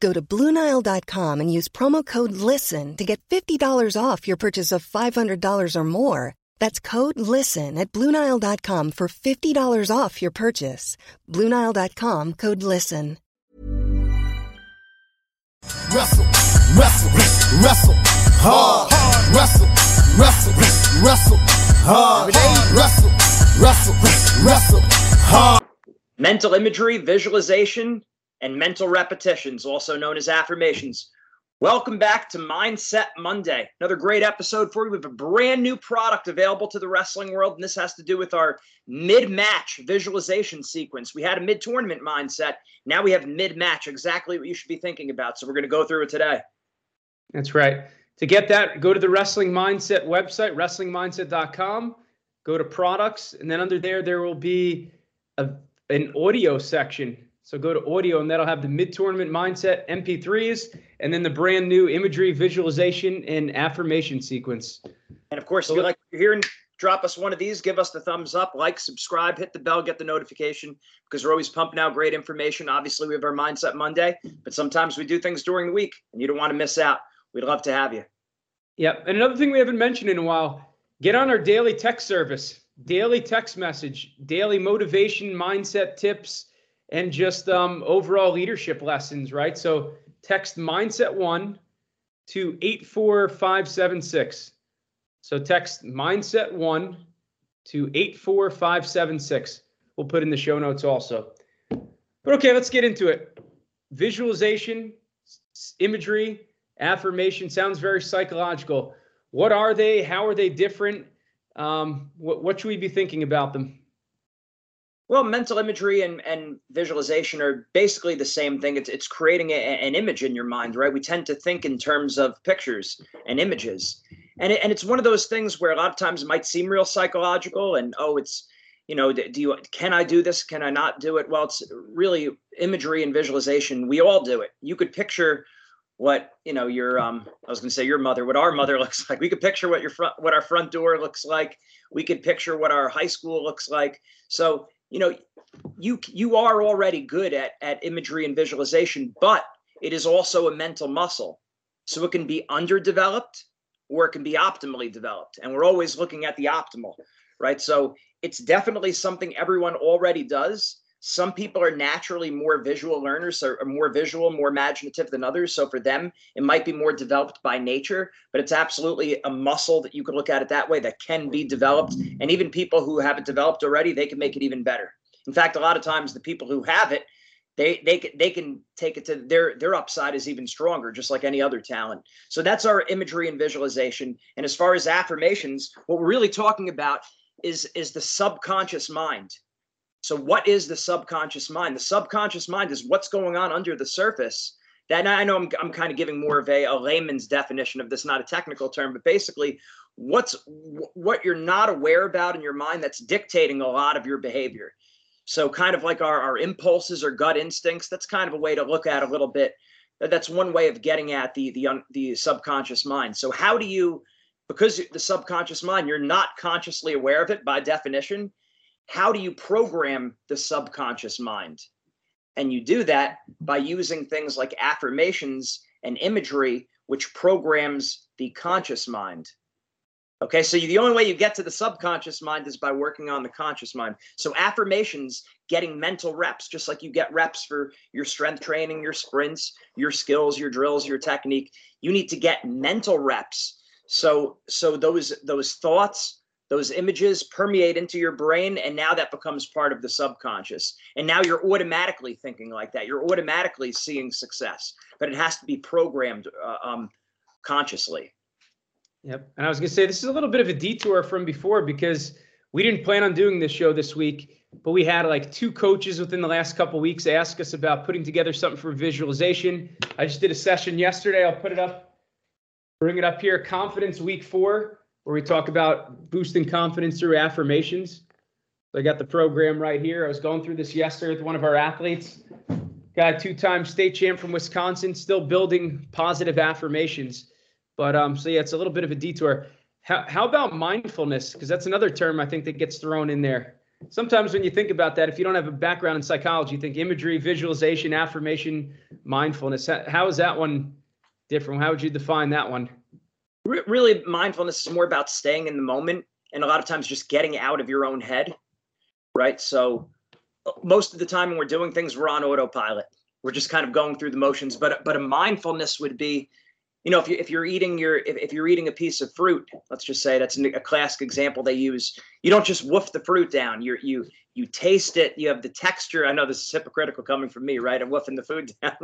Go to BlueNile.com and use promo code LISTEN to get $50 off your purchase of $500 or more. That's code LISTEN at BlueNile.com for $50 off your purchase. BlueNile.com code LISTEN. Wrestle, wrestle, wrestle, hard, wrestle, wrestle, wrestle, hard, wrestle, wrestle, wrestle, hard. Mental imagery, visualization, and mental repetitions, also known as affirmations. Welcome back to Mindset Monday. Another great episode for you. We have a brand new product available to the wrestling world, and this has to do with our mid match visualization sequence. We had a mid tournament mindset. Now we have mid match, exactly what you should be thinking about. So we're going to go through it today. That's right. To get that, go to the Wrestling Mindset website, wrestlingmindset.com, go to products, and then under there, there will be a, an audio section so go to audio, and that'll have the mid tournament mindset MP3s, and then the brand new imagery visualization and affirmation sequence. And of course, if you like what you're hearing, drop us one of these, give us the thumbs up, like, subscribe, hit the bell, get the notification because we're always pumping out great information. Obviously, we have our Mindset Monday, but sometimes we do things during the week and you don't want to miss out. We'd love to have you. Yep. And another thing we haven't mentioned in a while get on our daily text service, daily text message, daily motivation, mindset tips and just um, overall leadership lessons, right? So text mindset one to 84576. So text mindset one to 84576. We'll put in the show notes also. But okay, let's get into it. Visualization, imagery, affirmation sounds very psychological. What are they? How are they different? Um, what, what should we be thinking about them? Well, mental imagery and, and visualization are basically the same thing. It's, it's creating a, an image in your mind, right? We tend to think in terms of pictures and images. And, it, and it's one of those things where a lot of times it might seem real psychological and, oh, it's, you know, do you, can I do this? Can I not do it? Well, it's really imagery and visualization. We all do it. You could picture what, you know, your, um, I was going to say your mother, what our mother looks like. We could picture what your front, what our front door looks like. We could picture what our high school looks like. So you know you you are already good at at imagery and visualization but it is also a mental muscle. So it can be underdeveloped or it can be optimally developed and we're always looking at the optimal right? So it's definitely something everyone already does some people are naturally more visual learners or more visual more imaginative than others. So for them it might be more developed by nature but it's absolutely a muscle that you could look at it that way that can be developed. And even people who have it developed already they can make it even better. In fact a lot of times the people who have it they they can they can take it to their their upside is even stronger just like any other talent. So that's our imagery and visualization. And as far as affirmations what we're really talking about is is the subconscious mind so, what is the subconscious mind? The subconscious mind is what's going on under the surface. That I know I'm, I'm kind of giving more of a, a layman's definition of this, not a technical term, but basically, what's what you're not aware about in your mind that's dictating a lot of your behavior. So, kind of like our, our impulses or gut instincts. That's kind of a way to look at a little bit. That's one way of getting at the the the subconscious mind. So, how do you because the subconscious mind, you're not consciously aware of it by definition. How do you program the subconscious mind? And you do that by using things like affirmations and imagery, which programs the conscious mind. Okay, so you, the only way you get to the subconscious mind is by working on the conscious mind. So affirmations, getting mental reps, just like you get reps for your strength training, your sprints, your skills, your drills, your technique. You need to get mental reps. So so those those thoughts, those images permeate into your brain, and now that becomes part of the subconscious. And now you're automatically thinking like that. You're automatically seeing success, but it has to be programmed uh, um, consciously. Yep. And I was going to say, this is a little bit of a detour from before because we didn't plan on doing this show this week, but we had like two coaches within the last couple weeks ask us about putting together something for visualization. I just did a session yesterday. I'll put it up, bring it up here. Confidence week four, where we talk about boosting confidence through affirmations. So I got the program right here. I was going through this yesterday with one of our athletes, got a two time state champ from Wisconsin, still building positive affirmations. But um, so yeah, it's a little bit of a detour. How, how about mindfulness? Because that's another term I think that gets thrown in there. Sometimes when you think about that, if you don't have a background in psychology, you think imagery, visualization, affirmation, mindfulness. How, how is that one different? How would you define that one? Really, mindfulness is more about staying in the moment and a lot of times just getting out of your own head, right? So uh, most of the time when we're doing things, we're on autopilot. We're just kind of going through the motions. But but a mindfulness would be you know if you if you're eating your if, if you're eating a piece of fruit let's just say that's a classic example they use you don't just woof the fruit down. You you you taste it you have the texture. I know this is hypocritical coming from me right? I'm woofing the food down.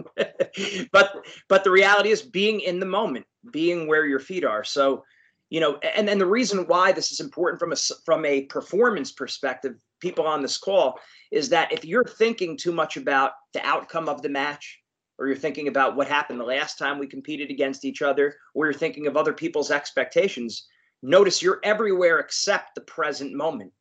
But but the reality is being in the moment being where your feet are. So you know and and the reason why this is important from a from a performance perspective people on this call is that if you're thinking too much about the outcome of the match or you're thinking about what happened the last time we competed against each other, or you're thinking of other people's expectations, notice you're everywhere except the present moment.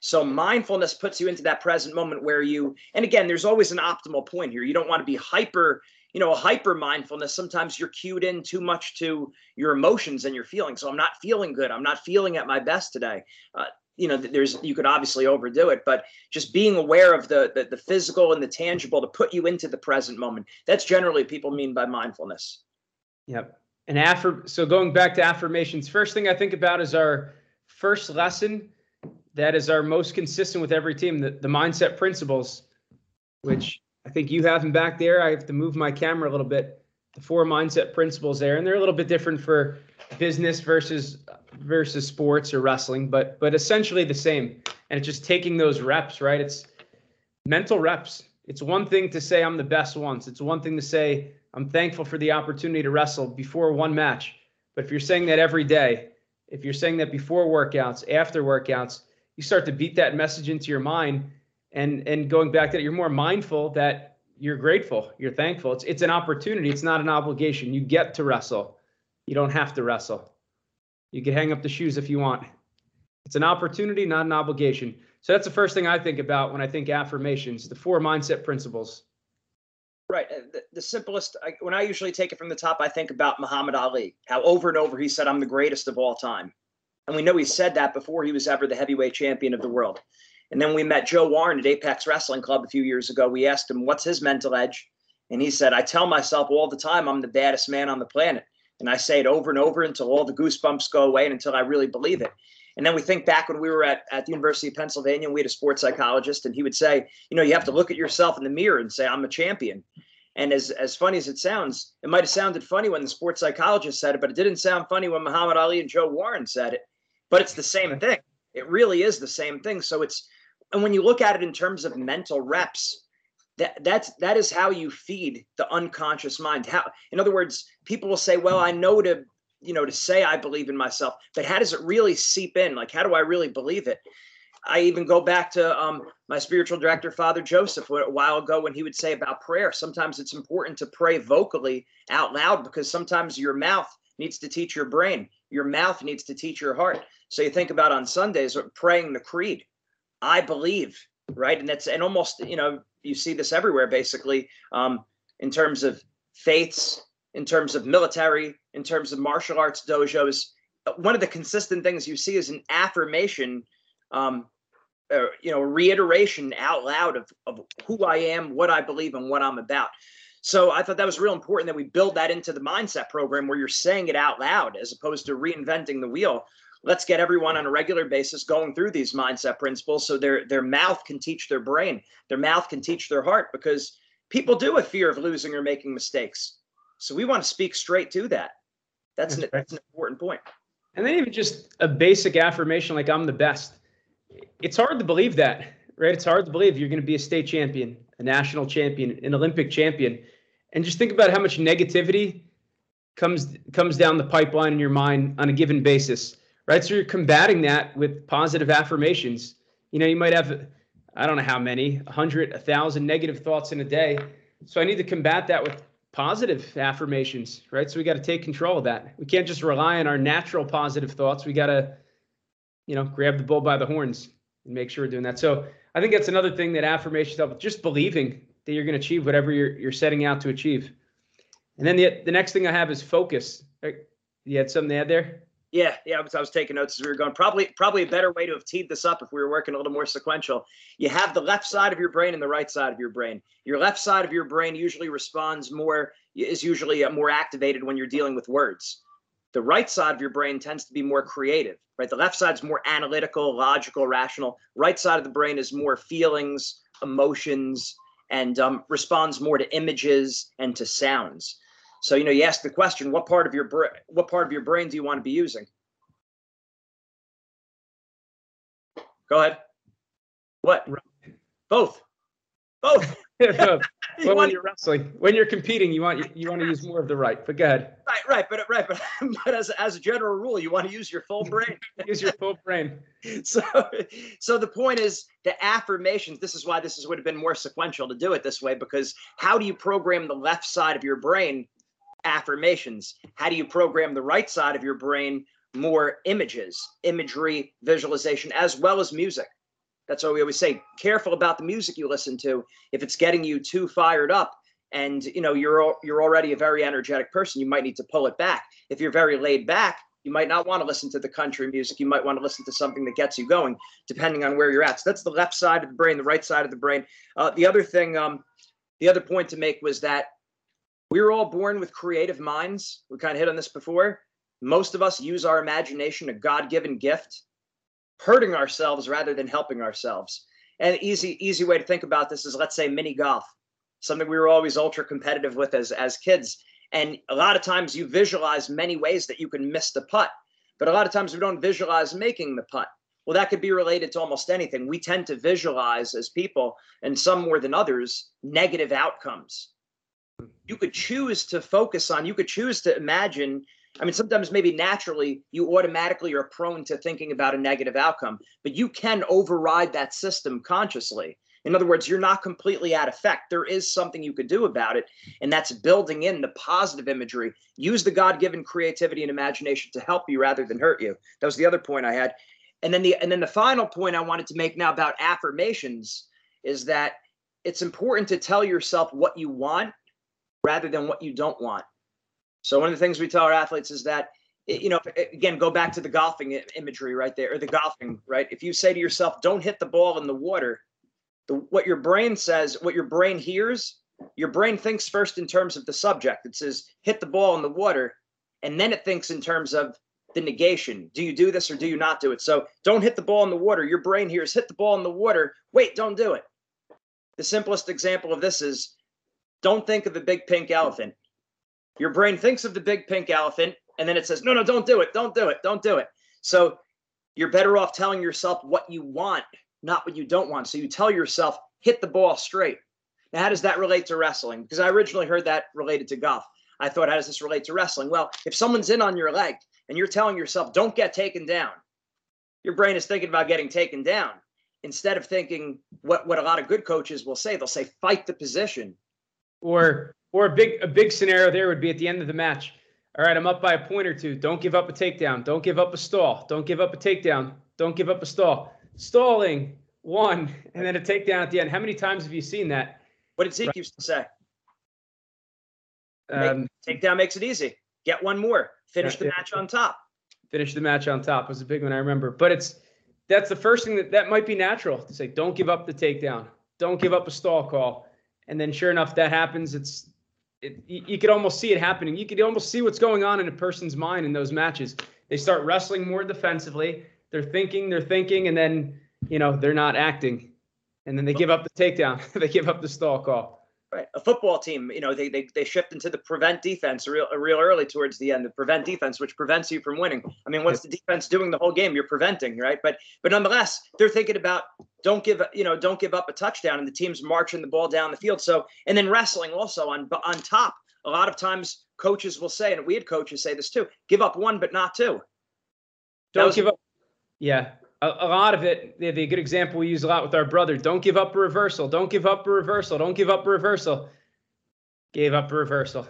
So mindfulness puts you into that present moment where you, and again, there's always an optimal point here. You don't want to be hyper, you know, hyper mindfulness. Sometimes you're cued in too much to your emotions and your feelings. So I'm not feeling good. I'm not feeling at my best today. Uh, you know there's you could obviously overdo it but just being aware of the, the, the physical and the tangible to put you into the present moment that's generally what people mean by mindfulness. Yep. And after so going back to affirmations first thing i think about is our first lesson that is our most consistent with every team the, the mindset principles which i think you have them back there. I have to move my camera a little bit. The four mindset principles there and they're a little bit different for business versus versus sports or wrestling, but but essentially the same. And it's just taking those reps, right? It's mental reps. It's one thing to say I'm the best once. It's one thing to say I'm thankful for the opportunity to wrestle before one match. But if you're saying that every day, if you're saying that before workouts, after workouts, you start to beat that message into your mind and and going back to that, you're more mindful that you're grateful, you're thankful. It's it's an opportunity, it's not an obligation. You get to wrestle. You don't have to wrestle. You can hang up the shoes if you want. It's an opportunity, not an obligation. So that's the first thing I think about when I think affirmations, the four mindset principles. Right. Uh, the, the simplest, I, when I usually take it from the top, I think about Muhammad Ali, how over and over he said, I'm the greatest of all time. And we know he said that before he was ever the heavyweight champion of the world. And then we met Joe Warren at Apex Wrestling Club a few years ago. We asked him, What's his mental edge? And he said, I tell myself all the time I'm the baddest man on the planet. And I say it over and over until all the goosebumps go away and until I really believe it. And then we think back when we were at, at the University of Pennsylvania and we had a sports psychologist, and he would say, you know, you have to look at yourself in the mirror and say, I'm a champion. And as, as funny as it sounds, it might have sounded funny when the sports psychologist said it, but it didn't sound funny when Muhammad Ali and Joe Warren said it. But it's the same thing. It really is the same thing. So it's, and when you look at it in terms of mental reps, that that's that is how you feed the unconscious mind. How in other words people will say well i know to you know to say i believe in myself but how does it really seep in? Like how do i really believe it? I even go back to um, my spiritual director father joseph a while ago when he would say about prayer sometimes it's important to pray vocally out loud because sometimes your mouth needs to teach your brain your mouth needs to teach your heart. So you think about on sundays praying the creed i believe right? And that's and almost you know you see this everywhere basically um, in terms of faiths in terms of military in terms of martial arts dojos one of the consistent things you see is an affirmation, um, uh, you know, reiteration out loud of, of who I am, what I believe, and what I'm about. So I thought that was real important that we build that into the mindset program where you're saying it out loud as opposed to reinventing the wheel. Let's get everyone on a regular basis going through these mindset principles so their their mouth can teach their brain, their mouth can teach their heart because people do have fear of losing or making mistakes. So we want to speak straight to that. That's, that's, an, that's an important point. And then even just a basic affirmation like I'm the best. It's hard to believe that, right? It's hard to believe you're going to be a state champion, a national champion, an Olympic champion and just think about how much negativity comes comes down the pipeline in your mind on a given basis right? So you're combating that with positive affirmations. You know you might have i don't know how many a hundred a thousand negative thoughts in a day. So i need to combat that with positive affirmations right? So we got to take control of that. We can't just rely on our natural positive thoughts. We got to you know grab the bull by the horns and make sure we're doing that. So i think that's another thing that affirmations help with just believing that you're going to achieve whatever you're you're setting out to achieve. And then the the next thing I have is focus. You had something to add there? Yeah, yeah. I was, I was taking notes as we were going. Probably, probably a better way to have teed this up if we were working a little more sequential. You have the left side of your brain and the right side of your brain. Your left side of your brain usually responds more, is usually uh, more activated when you're dealing with words. The right side of your brain tends to be more creative, right? The left side's more analytical, logical, rational. Right side of the brain is more feelings, emotions, and um, responds more to images and to sounds. So you know, you ask the question, what part of your brain, what part of your brain do you want to be using? Go ahead. What? Both. Both. well, when you're wrestling, when you're competing, you want you want to use more of the right. But go ahead. Right, right, but right, but, but as as a general rule, you want to use your full brain. use your full brain. So, so the point is the affirmations. This is why this is would have been more sequential to do it this way because how do you program the left side of your brain affirmations? How do you program the right side of your brain more images, imagery, visualization, as well as music? That's why we always say, careful about the music you listen to. If it's getting you too fired up, and you know you're you're already a very energetic person, you might need to pull it back. If you're very laid back, you might not want to listen to the country music. You might want to listen to something that gets you going, depending on where you're at. So that's the left side of the brain, the right side of the brain. Uh, the other thing, um, the other point to make was that we were all born with creative minds. We kind of hit on this before. Most of us use our imagination, a God-given gift hurting ourselves rather than helping ourselves. And easy easy way to think about this is let's say mini golf, something we were always ultra competitive with as as kids. And a lot of times you visualize many ways that you can miss the putt, but a lot of times we don't visualize making the putt. Well, that could be related to almost anything. We tend to visualize as people, and some more than others, negative outcomes. You could choose to focus on, you could choose to imagine I mean, sometimes maybe naturally you automatically are prone to thinking about a negative outcome, but you can override that system consciously. In other words, you're not completely at effect. There is something you could do about it, and that's building in the positive imagery. Use the God-given creativity and imagination to help you rather than hurt you. That was the other point I had. And then the and then the final point I wanted to make now about affirmations is that it's important to tell yourself what you want rather than what you don't want. So one of the things we tell our athletes is that you know again go back to the golfing imagery right there or the golfing right? If you say to yourself don't hit the ball in the water the, what your brain says what your brain hears your brain thinks first in terms of the subject. It says hit the ball in the water and then it thinks in terms of the negation. Do you do this or do you not do it? So don't hit the ball in the water. Your brain hears hit the ball in the water. Wait don't do it. The simplest example of this is don't think of the big pink elephant your brain thinks of the big pink elephant and then it says, no, no, don't do it. Don't do it. Don't do it. So you're better off telling yourself what you want, not what you don't want. So you tell yourself, hit the ball straight. Now, how does that relate to wrestling? Because I originally heard that related to golf. I thought, how does this relate to wrestling? Well, if someone's in on your leg and you're telling yourself, don't get taken down, your brain is thinking about getting taken down instead of thinking what, what a lot of good coaches will say. They'll say, fight the position. Or or a big a big scenario there would be at the end of the match. All right, I'm up by a point or two. Don't give up a takedown. Don't give up a stall. Don't give up a takedown. Don't give up a stall. Stalling one, and then a takedown at the end. How many times have you seen that? What did Zeke right. used to say? Um, takedown makes it easy. Get one more. Finish the match on top. finish the match on top was a big one I remember. But it's that's the first thing that that might be natural to say. Don't give up the takedown. Don't give up a stall call. And then sure enough, that happens. It's it, you, you could almost see it happening. You could almost see what's going on in a person's mind in those matches. They start wrestling more defensively. They're thinking, they're thinking, and then you know they're not acting, and then they oh. give up the takedown. they give up the stall call. Right. A football team, you know, they, they they shift into the prevent defense real uh, real early towards the end. The prevent defense, which prevents you from winning. I mean, what's the defense doing the whole game? You're preventing, right? But but nonetheless, they're thinking about don't give you know don't give up a touchdown, and the team's marching the ball down the field. So and then wrestling also on on top. A lot of times, coaches will say, and we had coaches say this too: give up one, but not two. Don't give up. Yeah, a, a, lot of it, the, the good example we use a lot with our brother don't give up a reversal. Don't give up a reversal. Don't give up a reversal. Gave up a reversal.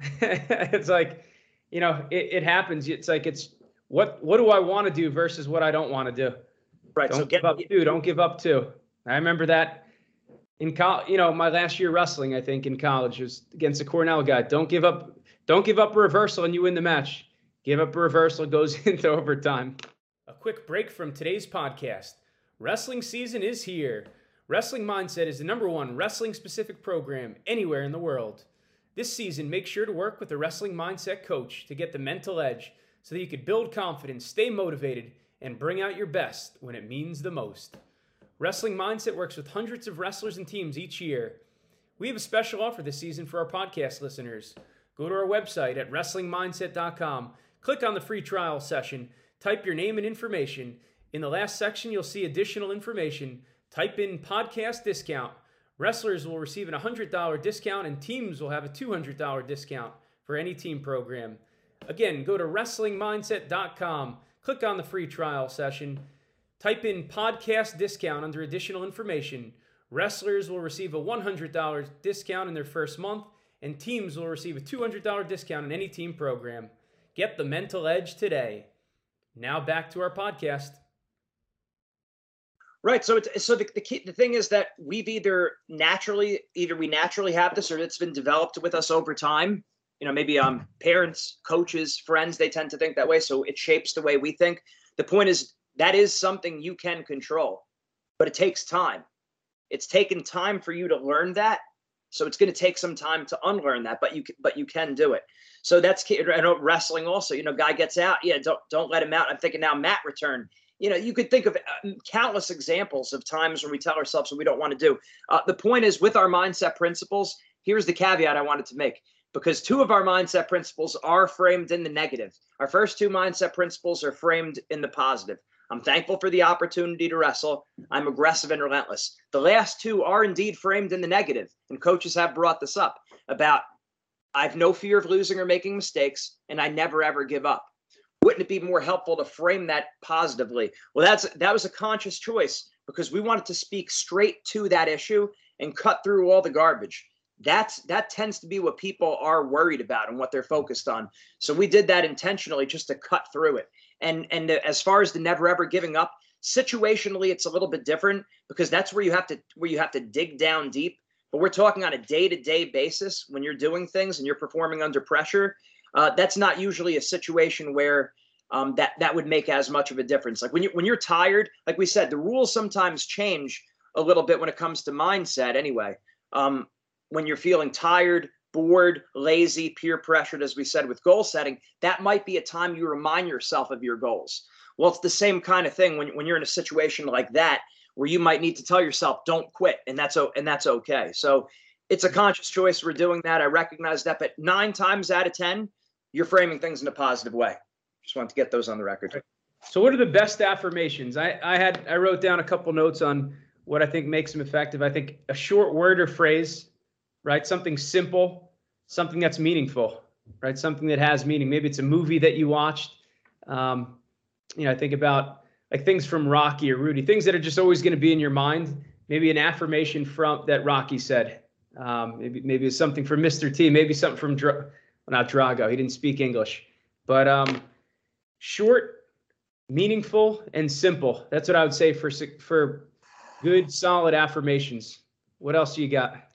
it's like, you know, it, it happens. It's like, it's what, what do I want to do versus what I don't want to do? Right. Don't so give up two. Don't give up two. I remember that in college, you know, my last year wrestling, I think in college was against a Cornell guy. Don't give up, don't give up a reversal and you win the match. Give up a reversal, goes into overtime. Quick break from today's podcast. Wrestling season is here. Wrestling Mindset is the number one wrestling specific program anywhere in the world. This season, make sure to work with a wrestling mindset coach to get the mental edge so that you can build confidence, stay motivated, and bring out your best when it means the most. Wrestling Mindset works with hundreds of wrestlers and teams each year. We have a special offer this season for our podcast listeners. Go to our website at wrestlingmindset.com, click on the free trial session Type your name and information. In the last section, you'll see additional information. Type in podcast discount. Wrestlers will receive an $100 discount, and teams will have a $200 discount for any team program. Again, go to WrestlingMindset.com, click on the free trial session, type in podcast discount under additional information. Wrestlers will receive a $100 discount in their first month, and teams will receive a $200 discount in any team program. Get the mental edge today. Now back to our podcast. Right. So it's so the, the key the thing is that we've either naturally either we naturally have this or it's been developed with us over time. You know, maybe um parents, coaches, friends, they tend to think that way. So it shapes the way we think. The point is that is something you can control, but it takes time. It's taken time for you to learn that. So it's going to take some time to unlearn that, but you but you can do it. So that's know wrestling also. You know, guy gets out, yeah, don't don't let him out. I'm thinking now mat return. You know, you could think of uh, countless examples of times when we tell ourselves what we don't want to do. Uh, the point is, with our mindset principles, here's the caveat I wanted to make because two of our mindset principles are framed in the negative. Our first two mindset principles are framed in the positive. I'm thankful for the opportunity to wrestle. I'm aggressive and relentless. The last two are indeed framed in the negative, and coaches have brought this up about I've no fear of losing or making mistakes, and I never ever give up. Wouldn't it be more helpful to frame that positively? Well, that's that was a conscious choice because we wanted to speak straight to that issue and cut through all the garbage. That's that tends to be what people are worried about and what they're focused on. So we did that intentionally just to cut through it. And and as far as the never ever giving up, situationally it's a little bit different because that's where you have to where you have to dig down deep. But we're talking on a day-to-day basis when you're doing things and you're performing under pressure uh, that's not usually a situation where um, that that would make as much of a difference. Like when you when you're tired like we said the rules sometimes change a little bit when it comes to mindset anyway. Um, when you're feeling tired bored lazy peer pressured as we said with goal setting that might be a time you remind yourself of your goals. Well it's the same kind of thing when, when you're in a situation like that where you might need to tell yourself don't quit and that's and that's okay. So it's a conscious choice. We're doing that. I recognize that but nine times out of ten you're framing things in a positive way. Just want to get those on the record. So what are the best affirmations? I i had i wrote down a couple notes on what i think makes them effective. I think a short word or phrase right something simple something that's meaningful right something that has meaning maybe it's a movie that you watched um, you know i think about like things from Rocky or Rudy, things that are just always going to be in your mind. Maybe an affirmation from that Rocky said. Um, maybe maybe it's something from Mr. T. Maybe something from Dra- well, not Drago. He didn't speak English, but um, short, meaningful, and simple. That's what I would say for for good, solid affirmations. What else do you got?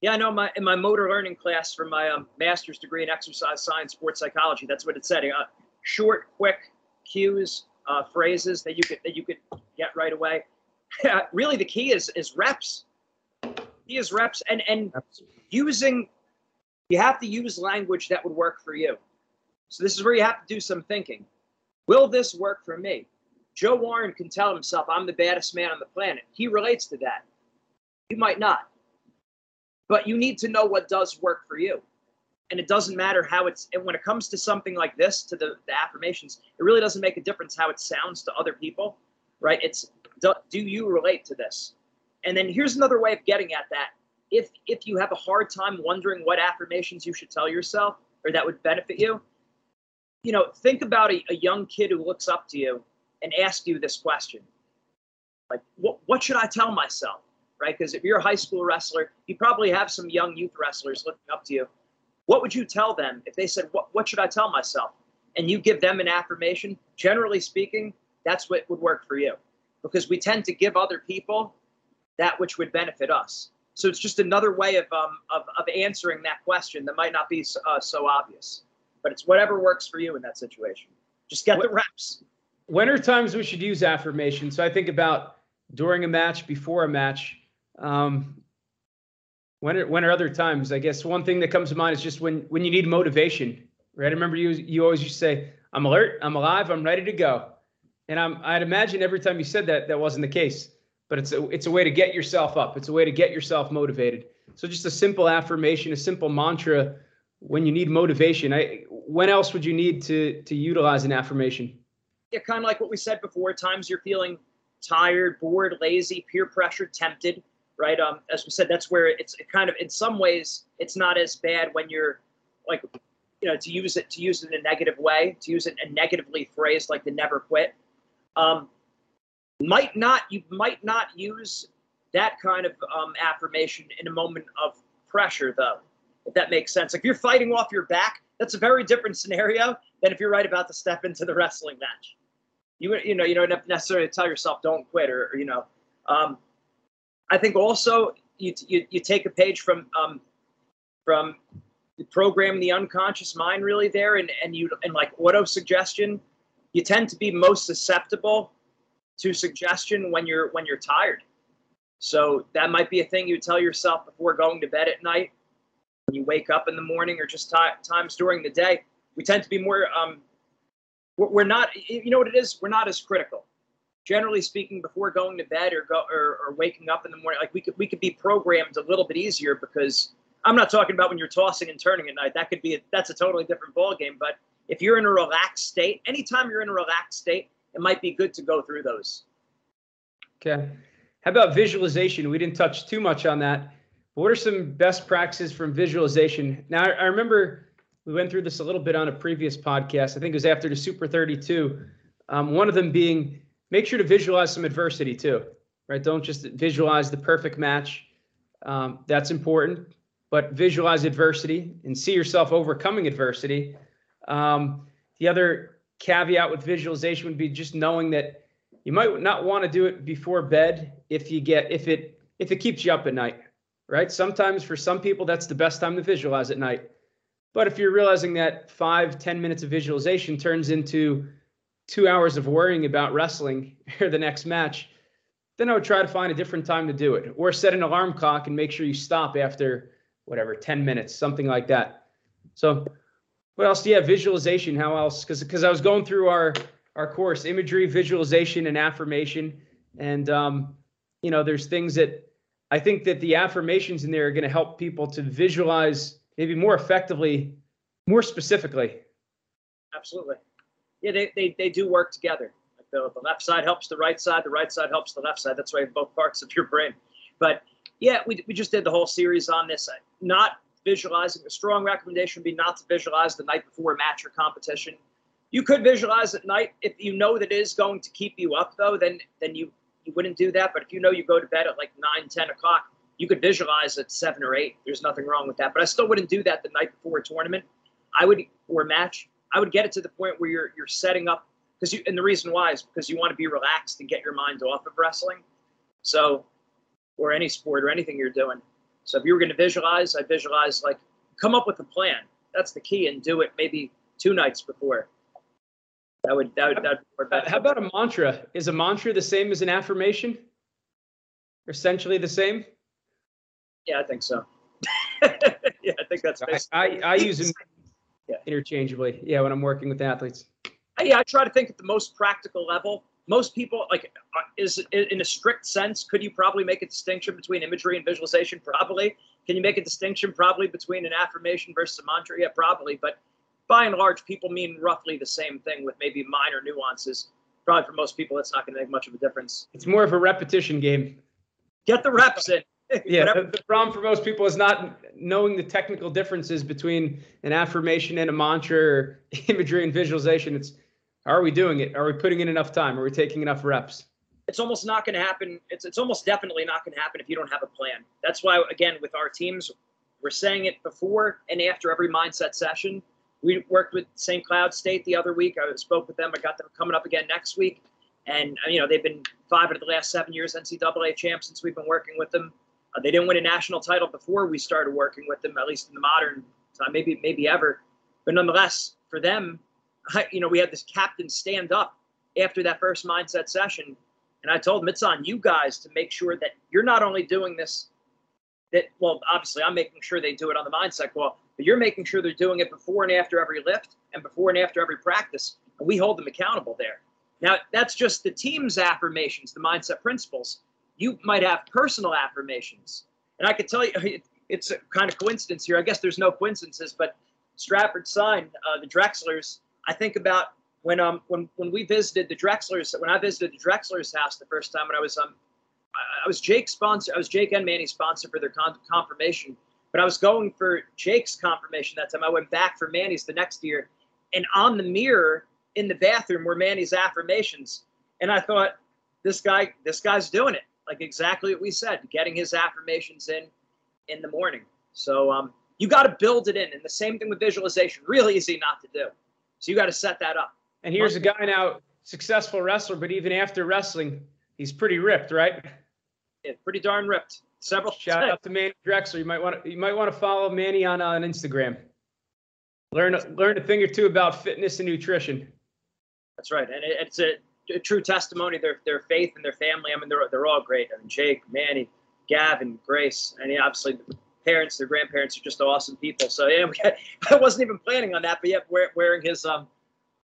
Yeah, I know. My in my motor learning class for my um, master's degree in exercise science, sports psychology. That's what it said. Uh, short, quick cues, uh, phrases that you could that you could get right away. really, the key is is reps. He is reps and and using. You have to use language that would work for you. So this is where you have to do some thinking. Will this work for me? Joe Warren can tell himself, I'm the baddest man on the planet. He relates to that. You might not. But you need to know what does work for you. And it doesn't matter how it's, and when it comes to something like this, to the, the affirmations, it really doesn't make a difference how it sounds to other people, right? It's, do, do you relate to this? And then here's another way of getting at that. If, if you have a hard time wondering what affirmations you should tell yourself or that would benefit you, you know, think about a, a young kid who looks up to you and asks you this question. Like, what, what should I tell myself? Right? Because if you're a high school wrestler, you probably have some young youth wrestlers looking up to you. What would you tell them if they said, what, what should I tell myself? And you give them an affirmation, generally speaking, that's what would work for you. Because we tend to give other people that which would benefit us. So it's just another way of, um, of, of answering that question that might not be uh, so obvious but it's whatever works for you in that situation. Just get the reps. When are times we should use affirmation? So I think about during a match, before a match. Um, when are, when are other times? I guess one thing that comes to mind is just when when you need motivation, right? I remember you you always used to say, "I'm alert, I'm alive, I'm ready to go," and I'm I'd imagine every time you said that that wasn't the case, but it's a it's a way to get yourself up. It's a way to get yourself motivated. So just a simple affirmation, a simple mantra when you need motivation. I when else would you need to to utilize an affirmation? Yeah, kind of like what we said before. Times you're feeling tired, bored, lazy, peer pressure, tempted. Right. Um, as we said, that's where it's kind of in some ways it's not as bad when you're like, you know, to use it to use it in a negative way, to use it in a negatively phrased like the never quit. Um, might not you might not use that kind of um, affirmation in a moment of pressure though if that makes sense. If you're fighting off your back, that's a very different scenario than if you're right about to step into the wrestling match. You you know you don't necessarily tell yourself don't quit or, or you know. Um, I think also you, you you take a page from um, from the program the unconscious mind really there and and you and like auto suggestion you tend to be most susceptible to suggestion when you're when you're tired so that might be a thing you tell yourself before going to bed at night when you wake up in the morning or just t- times during the day, we tend to be more, um, we're not, you know what it is? We're not as critical. Generally speaking, before going to bed or go or, or waking up in the morning, like we could we could be programmed a little bit easier because I'm not talking about when you're tossing and turning at night. That could be a, that's a totally different ball game. But if you're in a relaxed state, anytime you're in a relaxed state, it might be good to go through those. Okay. How about visualization? We didn't touch too much on that. What are some best practices from visualization? Now, I, remember we went through this a little bit on a previous podcast. I think it was after the Super 32. Um, one of them being make sure to visualize some adversity too, right? Don't just visualize the perfect match. Um, that's important, but visualize adversity and see yourself overcoming adversity. Um, the other caveat with visualization would be just knowing that you might not want to do it before bed if you get if it if it keeps you up at night right? Sometimes for some people, that's the best time to visualize at night. But if you're realizing that five, ten minutes of visualization turns into two hours of worrying about wrestling or the next match, then I would try to find a different time to do it or set an alarm clock and make sure you stop after whatever, 10 minutes, something like that. So what else do you have? Visualization. How else? Because because I was going through our our course, imagery, visualization, and affirmation. And um, you know, there's things that I think that the affirmations in there are going to help people to visualize maybe more effectively, more specifically. Absolutely. Yeah, they, they, they do work together. Like the, the left side helps the right side, the right side helps the left side. That's why both parts of your brain. But yeah, we, we just did the whole series on this. Not visualizing, a strong recommendation would be not to visualize the night before a match or competition. You could visualize at night if you know that it is going to keep you up, though. Then then you you wouldn't do that. But if you know you go to bed at like nine, 10 o'clock, you could visualize at seven or eight. There's nothing wrong with that. But I still wouldn't do that the night before a tournament. I would or match. I would get it to the point where you're you're setting up because you and the reason why is because you want to be relaxed and get your mind off of wrestling. So or any sport or anything you're doing. So if you were going to visualize, I visualize like come up with a plan. That's the key and do it maybe two nights before. That would that would that would uh, How about a mantra? Is a mantra the same as an affirmation? Essentially the same? Yeah, I think so. yeah, I think that's I, I, I use yeah. interchangeably. Yeah, when I'm working with athletes. Yeah, I try to think at the most practical level. Most people like uh, is in a strict sense. Could you probably make a distinction between imagery and visualization? Probably. Can you make a distinction probably between an affirmation versus a mantra? Yeah, probably. But by and large, people mean roughly the same thing with maybe minor nuances. Probably for most people, that's not going to make much of a difference. It's more of a repetition game. Get the reps in. yeah, the, the, problem for most people is not knowing the technical differences between an affirmation and a mantra or imagery and visualization. It's are we doing it? Are we putting in enough time? Are we taking enough reps? It's almost not going to happen. It's it's almost definitely not going to happen if you don't have a plan. That's why again with our teams, we're saying it before and after every mindset session. We worked with St. Cloud State the other week. I spoke with them. I got them coming up again next week. And, you know, they've been five out of the last seven years NCAA champs since we've been working with them. Uh, they didn't win a national title before we started working with them, at least in the modern time, maybe maybe ever. But nonetheless, for them, you know, we had this captain stand up after that first mindset session, and I told him it's on you guys to make sure that you're not only doing this. That well, obviously, I'm making sure they do it on the mindset call, but you're making sure they're doing it before and after every lift and before and after every practice, and we hold them accountable there. Now, that's just the team's affirmations, the mindset principles. You might have personal affirmations. And I could tell you, it's a kind of coincidence here. I guess there's no coincidences, but Stratford signed uh, the Drexlers. I think about when um when when we visited the Drexlers, when I visited the Drexlers' house the first time when I was um I was Jake's sponsor. I was Jake and Manny's sponsor for their con- confirmation. But I was going for Jake's confirmation that time. I went back for Manny's the next year, and on the mirror in the bathroom were Manny's affirmations. And I thought, this guy, this guy's doing it. Like exactly what we said, getting his affirmations in in the morning. So um, you got to build it in. And the same thing with visualization, really easy not to do. So you got to set that up. And here's a guy now, successful wrestler, but even after wrestling, he's pretty ripped, right? Yeah, pretty darn ripped. Several. Shout out to Manny Drexler. You might want to you might want to follow Manny on uh, on Instagram. Learn learn a thing or two about fitness and nutrition. That's right, and it, it's a, a, true testimony. Their their faith and their family. I mean, they're they're all great. I mean, Jake, Manny, Gavin, Grace, and yeah, obviously the parents, their grandparents are just awesome people. So yeah, I wasn't even planning on that, but yeah, wearing his um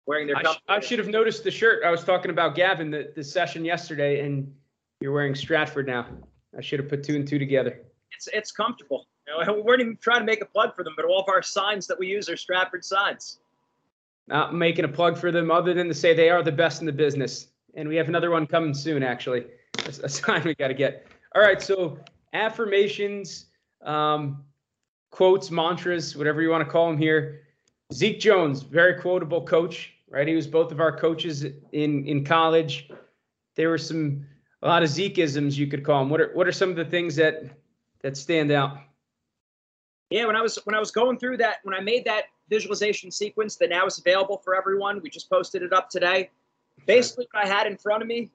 wearing their. I, sh- I, should have noticed the shirt. I was talking about Gavin the, the session yesterday, and you're wearing Stratford now. I should have put two and two together. It's it's comfortable. You know, we weren't even trying to make a plug for them, but all of our signs that we use are Stratford signs not making a plug for them other than to say they are the best in the business. And we have another one coming soon, actually. That's a sign we got to get. All right. So affirmations, um, quotes, mantras, whatever you want to call them here. Zeke Jones, very quotable coach, right? He was both of our coaches in in college. There were some a lot of Zekeisms you could call them. What are what are some of the things that that stand out? Yeah, when I was when I was going through that, when I made that visualization sequence that now is available for everyone. We just posted it up today. Basically, what I had in front of me,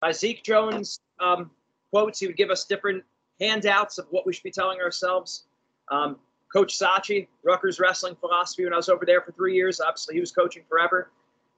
by Zeke Jones um, quotes, he would give us different handouts of what we should be telling ourselves. Um, Coach Sachi, Rutgers wrestling philosophy, when I was over there for three years, obviously he was coaching forever.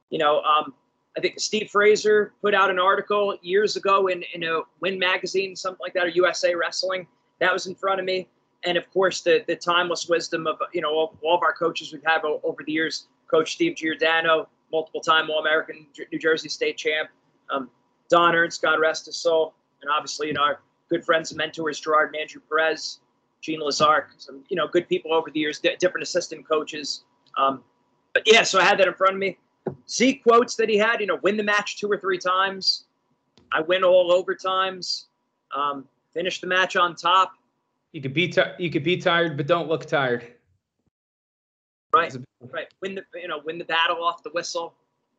You know, um, I think Steve Fraser put out an article years ago in, in a Win magazine, something like that, or USA Wrestling. That was in front of me and of course the the timeless wisdom of you know all, all of our coaches we've had over the years. Coach Steve Giordano, multiple time All American, New Jersey State champ. Um, Don Ernst, God rest his soul, and obviously you know our good friends and mentors Gerard and Andrew Perez, Gene Lazark, some you know good people over the years, different assistant coaches. Um, but yeah, so I had that in front of me. See quotes that he had, you know, win the match two or three times. I win all overtimes. Um, finish the match on top. You could be t- you could be tired, but don't look tired. Right, right. Win the you know win the battle off the whistle.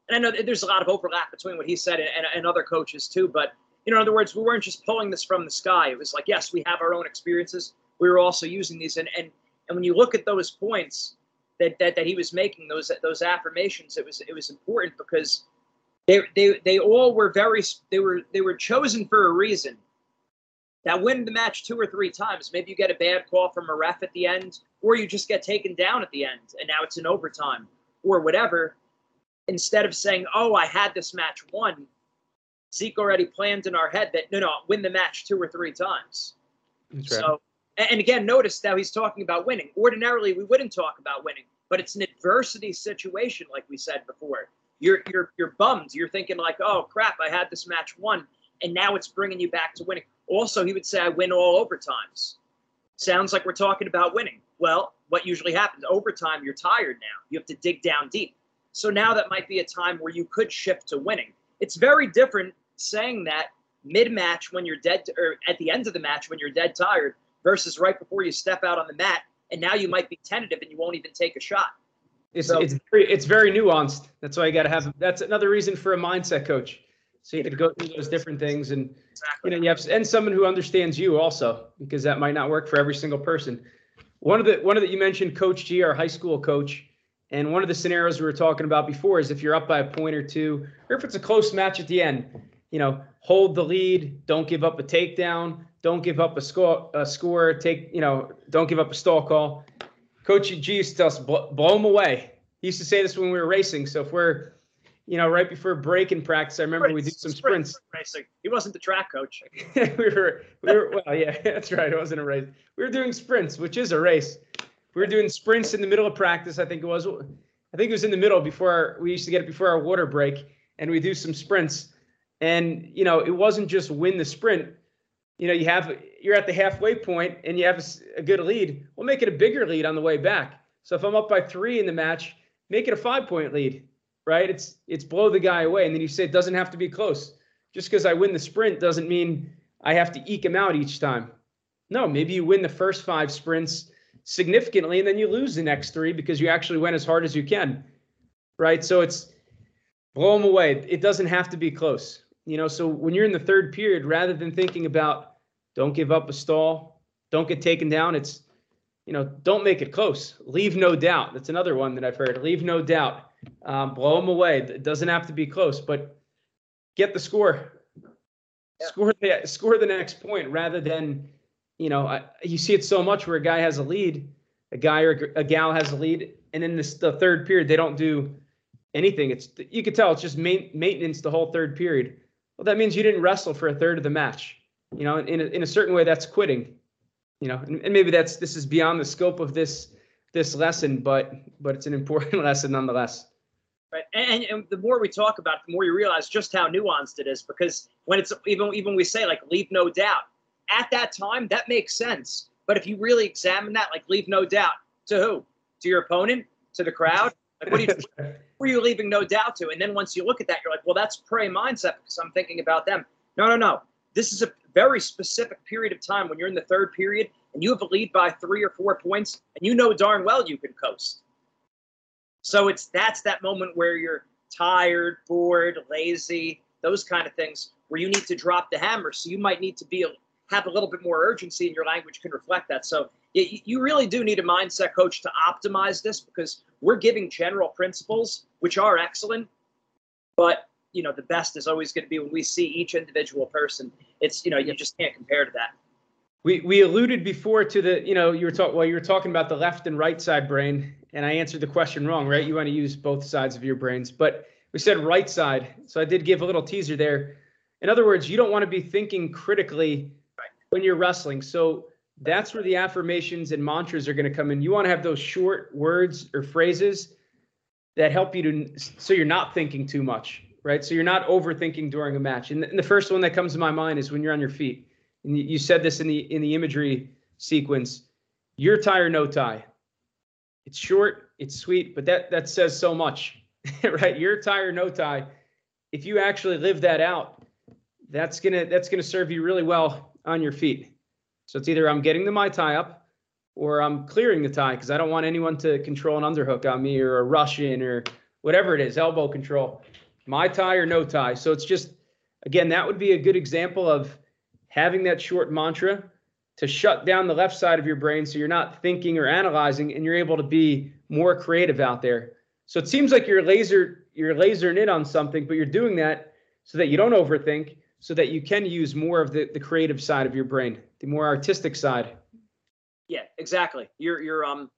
And I know there's a lot of overlap between what he said and, and, and other coaches too. But you know, in other words, we weren't just pulling this from the sky. It was like, yes, we have our own experiences. We were also using these, and and and when you look at those points that that, that he was making, those those affirmations, it was it was important because they they they all were very they were they were chosen for a reason that win the match two or three times. Maybe you get a bad call from a ref at the end, or you just get taken down at the end, and now it's an overtime, or whatever. instead of saying, "Oh, I had this match won," Zeke already planned in our head that no, no, win the match two or three times. Right. So, and and again, notice now he's talking about winning. Ordinarily, we wouldn't talk about winning, but it's an adversity situation, like we said before. You're you're you're bummed. You're thinking like, "Oh crap, I had this match won, and now it's bringing you back to winning." Also, he would say, "I win all overtimes." Sounds like we're talking about winning. Well, what usually happens overtime? You're tired now. You have to dig down deep. So now that might be a time where you could shift to winning. It's very different saying that mid-match when you're dead, or at the end of the match when you're dead tired, versus right before you step out on the mat, and now you might be tentative and you won't even take a shot. It's So- it's very, it's very nuanced. That's why you got to have. That's another reason for a mindset coach. So you could go through those different things, and you Exactly. know you have and someone who understands you also, because that might not work for every single person. One of the one of the you mentioned Coach G, our high school coach, and one of the scenarios we were talking about before is if you're up by a point or two, or if it's a close match at the end, you know, hold the lead, don't give up a takedown, don't give up a score, a score, take, you know, don't give up a stall call. Coach G used to tell us, blow, blow them away. He used to say this when we were racing. So if we're, you know, right before break in practice, I remember we did some sprints. Racing. He wasn't the track coach. we were, we were, well, yeah, that's right. It wasn't a race. We were doing sprints, which is a race. We were doing sprints in the middle of practice. I think it was, I think it was in the middle before our, we used to get it before our water break and we do some sprints. And, you know, it wasn't just win the sprint. You know, you have, you're at the halfway point and you have a good lead. We'll make it a bigger lead on the way back. So if I'm up by three in the match, make it a five point lead, right? It's, it's blow the guy away. And then you say it doesn't have to be close just because I win the sprint doesn't mean I have to eke him out each time. No, maybe you win the first five sprints significantly and then you lose the next three because you actually went as hard as you can. Right. So it's blow them away. It doesn't have to be close. You know, so when you're in the third period, rather than thinking about don't give up a stall, don't get taken down, it's, you know, don't make it close. Leave no doubt. That's another one that I've heard. Leave no doubt. Um, blow them away. It doesn't have to be close, but get the score. Yeah. Score the score the next point rather than, you know, I, you see it so much where a guy has a lead, a guy or a gal has a lead, and in this the third period they don't do anything. It's you could tell it's just main, maintenance the whole third period. Well, that means you didn't wrestle for a third of the match. You know, in a, in a certain way, that's quitting. You know, and, and maybe that's this is beyond the scope of this this lesson, but but it's an important lesson nonetheless. Right. And, and the more we talk about it, the more you realize just how nuanced it is. Because when it's even even we say like leave no doubt, at that time that makes sense. But if you really examine that, like leave no doubt to who? To your opponent? To the crowd? Like what are you who are you leaving no doubt to? And then once you look at that, you're like, well, that's prey mindset because I'm thinking about them. No, no, no. This is a very specific period of time when you're in the third period and you have a lead by three or four points, and you know darn well you can coast. So it's that's that moment where you're tired, bored, lazy, those kind of things where you need to drop the hammer. So you might need to be have a little bit more urgency, and your language can reflect that. So you, you really do need a mindset coach to optimize this because we're giving general principles which are excellent, but you know the best is always going to be when we see each individual person. It's you know you just can't compare to that. We we alluded before to the you know you were talking well you were talking about the left and right side brain and I answered the question wrong right you want to use both sides of your brains but we said right side so I did give a little teaser there. In other words, you don't want to be thinking critically when you're wrestling. So that's where the affirmations and mantras are going to come in. You want to have those short words or phrases that help you to so you're not thinking too much, right? So you're not overthinking during a match. And the, and the first one that comes to my mind is when you're on your feet. And you, said this in the in the imagery sequence. Your tie or no tie. It's short, it's sweet, but that that says so much, right? Your tie or no tie. If you actually live that out, that's gonna that's gonna serve you really well on your feet. So it's either I'm getting the my tie up or I'm clearing the tie because I don't want anyone to control an underhook on me or a rush in or whatever it is, elbow control. My tie or no tie. So it's just again, that would be a good example of having that short mantra to shut down the left side of your brain so you're not thinking or analyzing and you're able to be more creative out there. So it seems like you're laser you're lasering in on something, but you're doing that so that you don't overthink, so that you can use more of the, the creative side of your brain, the more artistic side. Yeah, exactly. You're you're um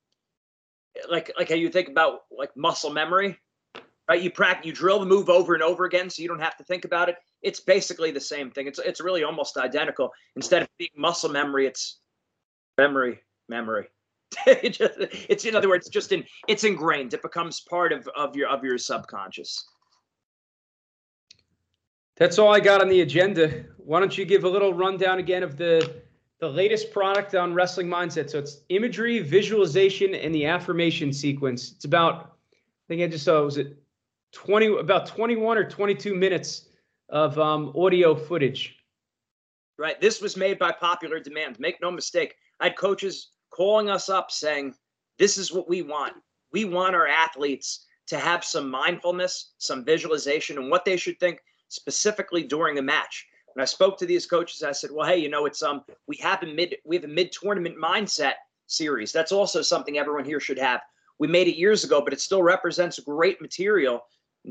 like like how you think about like muscle memory. Right? You practice, you drill the move over and over again, so you don't have to think about it. It's basically the same thing. It's it's really almost identical. Instead of being muscle memory, it's memory, memory. it just, it's in other words, just in it's ingrained. It becomes part of of your of your subconscious. That's all I got on the agenda. Why don't you give a little rundown again of the the latest product on wrestling mindset? So it's imagery, visualization, and the affirmation sequence. It's about I think I just saw was it 20 about 21 or 22 minutes of um, audio footage. Right. This was made by popular demand. Make no mistake. I had coaches calling us up saying, This is what we want. We want our athletes to have some mindfulness, some visualization, and what they should think specifically during a match. When I spoke to these coaches, I said, "Well, hey, you know, it's um, we have a mid, we have a mid tournament mindset series. That's also something everyone here should have. We made it years ago, but it still represents great material.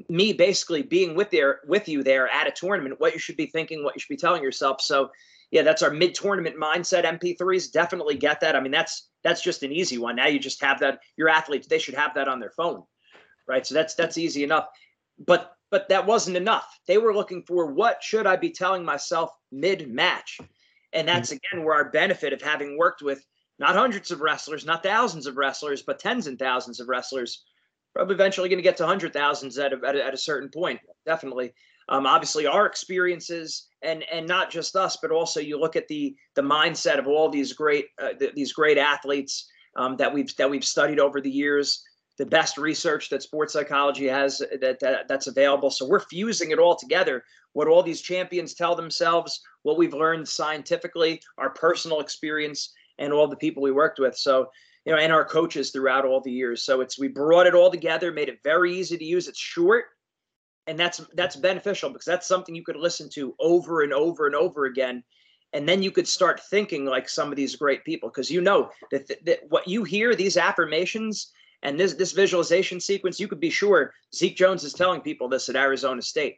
Me basically being with there with you there at a tournament, what you should be thinking, what you should be telling yourself. So, yeah, that's our mid tournament mindset MP3s. Definitely get that. I mean, that's that's just an easy one. Now you just have that. Your athletes, they should have that on their phone, right? So that's that's easy enough. But but that wasn't enough. They were looking for what should I be telling myself mid match? And that's mm-hmm. again where our benefit of having worked with not hundreds of wrestlers, not thousands of wrestlers, but tens and thousands of wrestlers. Probably eventually going to get to hundred thousands at a, at, a, at a certain point. Definitely. Um, obviously, our experiences and and not just us, but also you look at the the mindset of all these great uh, th- these great athletes um, that we've that we've studied over the years the best research that sports psychology has that, that, that's available. So we're fusing it all together. What all these champions tell themselves, what we've learned scientifically, our personal experience, and all the people we worked with. So you know, and our coaches throughout all the years. So it's we brought it all together, made it very easy to use. It's short, and that's that's beneficial because that's something you could listen to over and over and over again. And then you could start thinking like some of these great people because you know that, that what you hear, these affirmations, and this this visualization sequence, you could be sure Zeke Jones is telling people this at Arizona State.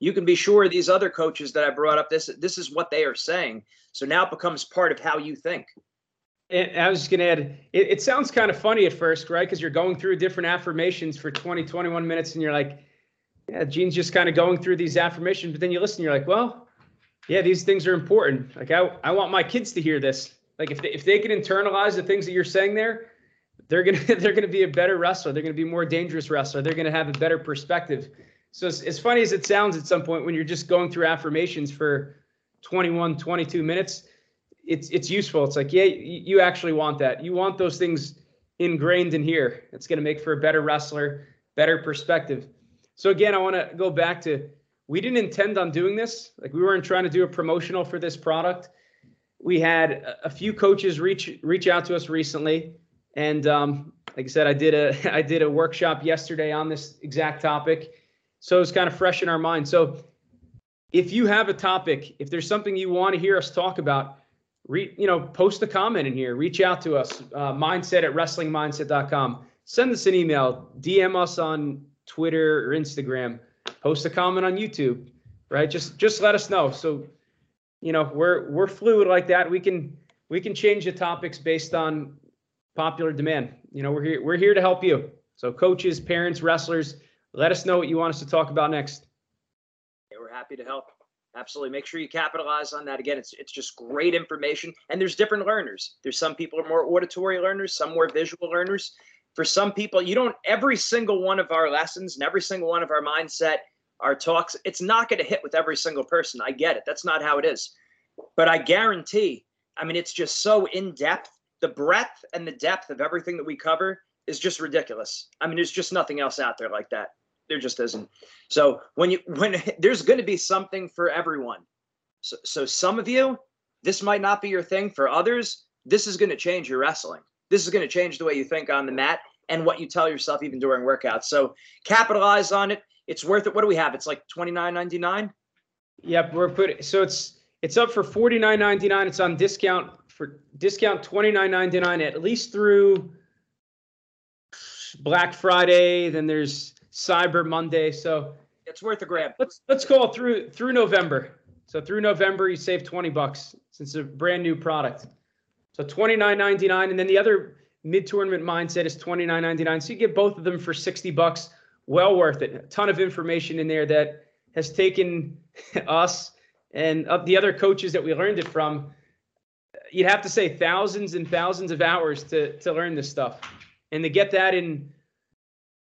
You can be sure these other coaches that I brought up this this is what they are saying. So now it becomes part of how you think. And I was just going to add, it, it, sounds kind of funny at first, right? Because you're going through different affirmations for 20, 21 minutes, and you're like, yeah, Gene's just kind of going through these affirmations. But then you listen, you're like, well, yeah, these things are important. Like, I, I want my kids to hear this. Like, if they, if they can internalize the things that you're saying there, they're gonna they're gonna be a better wrestler. They're gonna be more dangerous wrestler. They're gonna have a better perspective. So as funny as it sounds at some point when you're just going through affirmations for 21, 22 minutes, it's it's useful. It's like, yeah, you actually want that. You want those things ingrained in here. It's gonna make for a better wrestler, better perspective. So again, I want to go back to we didn't intend on doing this. Like we weren't trying to do a promotional for this product. We had a few coaches reach reach out to us recently and um, like I said, I did a I did a workshop yesterday on this exact topic, so it's kind of fresh in our mind. So if you have a topic, if there's something you want to hear us talk about, re, you know, post a comment in here. Reach out to us, uh, mindset at wrestlingmindset.com. Send us an email, DM us on Twitter or Instagram. Post a comment on YouTube, right? Just just let us know. So, you know, we're we're fluid like that. We can we can change the topics based on popular demand. You know, we're here we're here to help you. So coaches, parents, wrestlers, let us know what you want us to talk about next. Yeah, we're happy to help. Absolutely. Make sure you capitalize on that. Again, it's it's just great information. And there's different learners. There's some people are more auditory learners, some more visual learners. For some people, you don't every single one of our lessons and every single one of our mindset, our talks, it's not going to hit with every single person. I get it. That's not how it is. But I guarantee, I mean, it's just so in depth the breadth and the depth of everything that we cover is just ridiculous. I mean, there's just nothing else out there like that. There just isn't. So when you when there's going to be something for everyone. So so some of you, this might not be your thing. For others, this is going to change your wrestling. This is going to change the way you think on the mat and what you tell yourself even during workouts. So capitalize on it. It's worth it. What do we have? It's like twenty nine ninety nine. Yep, we're putting so it's it's up for forty nine ninety nine. It's on discount for discount twenty nine ninety nine at least through Black Friday. Then there's Cyber Monday, so it's worth a grab. Let's let's call through through November. So through November, you save twenty bucks since it's a brand new product. So twenty nine ninety nine, and then the other mid tournament mindset is twenty nine ninety nine. So you get both of them for sixty bucks. well worth it. A ton of information in there that has taken us and uh, the other coaches that we learned it from. You'd have to say thousands and thousands of hours to to learn this stuff, and to get that in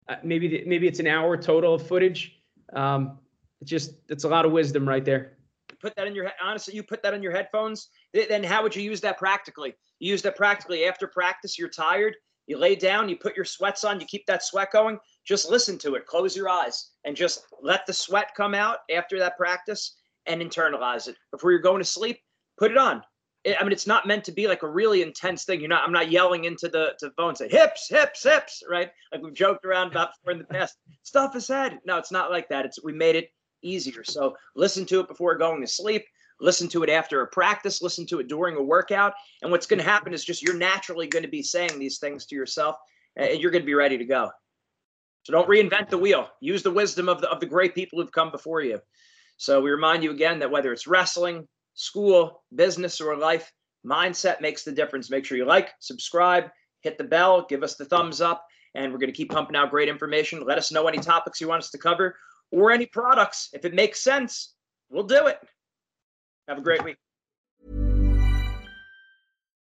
uh, maybe maybe it's an hour total of footage. Um, it's just it's a lot of wisdom right there. Put that in your honestly, you put that in your headphones. Then how would you use that practically? You use that practically after practice. You're tired. You lay down. You put your sweats on. You keep that sweat going. Just listen to it. Close your eyes and just let the sweat come out after that practice and internalize it. Before you're going to sleep, put it on. I mean, it's not meant to be like a really intense thing. You're not. I'm not yelling into the to the phone saying hips, hips, hips, right? Like we've joked around about before in the past. Stuff is said. No, it's not like that. It's we made it easier. So listen to it before going to sleep. Listen to it after a practice. Listen to it during a workout. And what's going to happen is just you're naturally going to be saying these things to yourself, and you're going to be ready to go. So don't reinvent the wheel. Use the wisdom of the of the great people who've come before you. So we remind you again that whether it's wrestling, school, business, or life, mindset makes the difference. Make sure you like, subscribe, hit the bell, give us the thumbs up, and we're going to keep pumping out great information. Let us know any topics you want us to cover or any products. If it makes sense, we'll do it. Have a great week.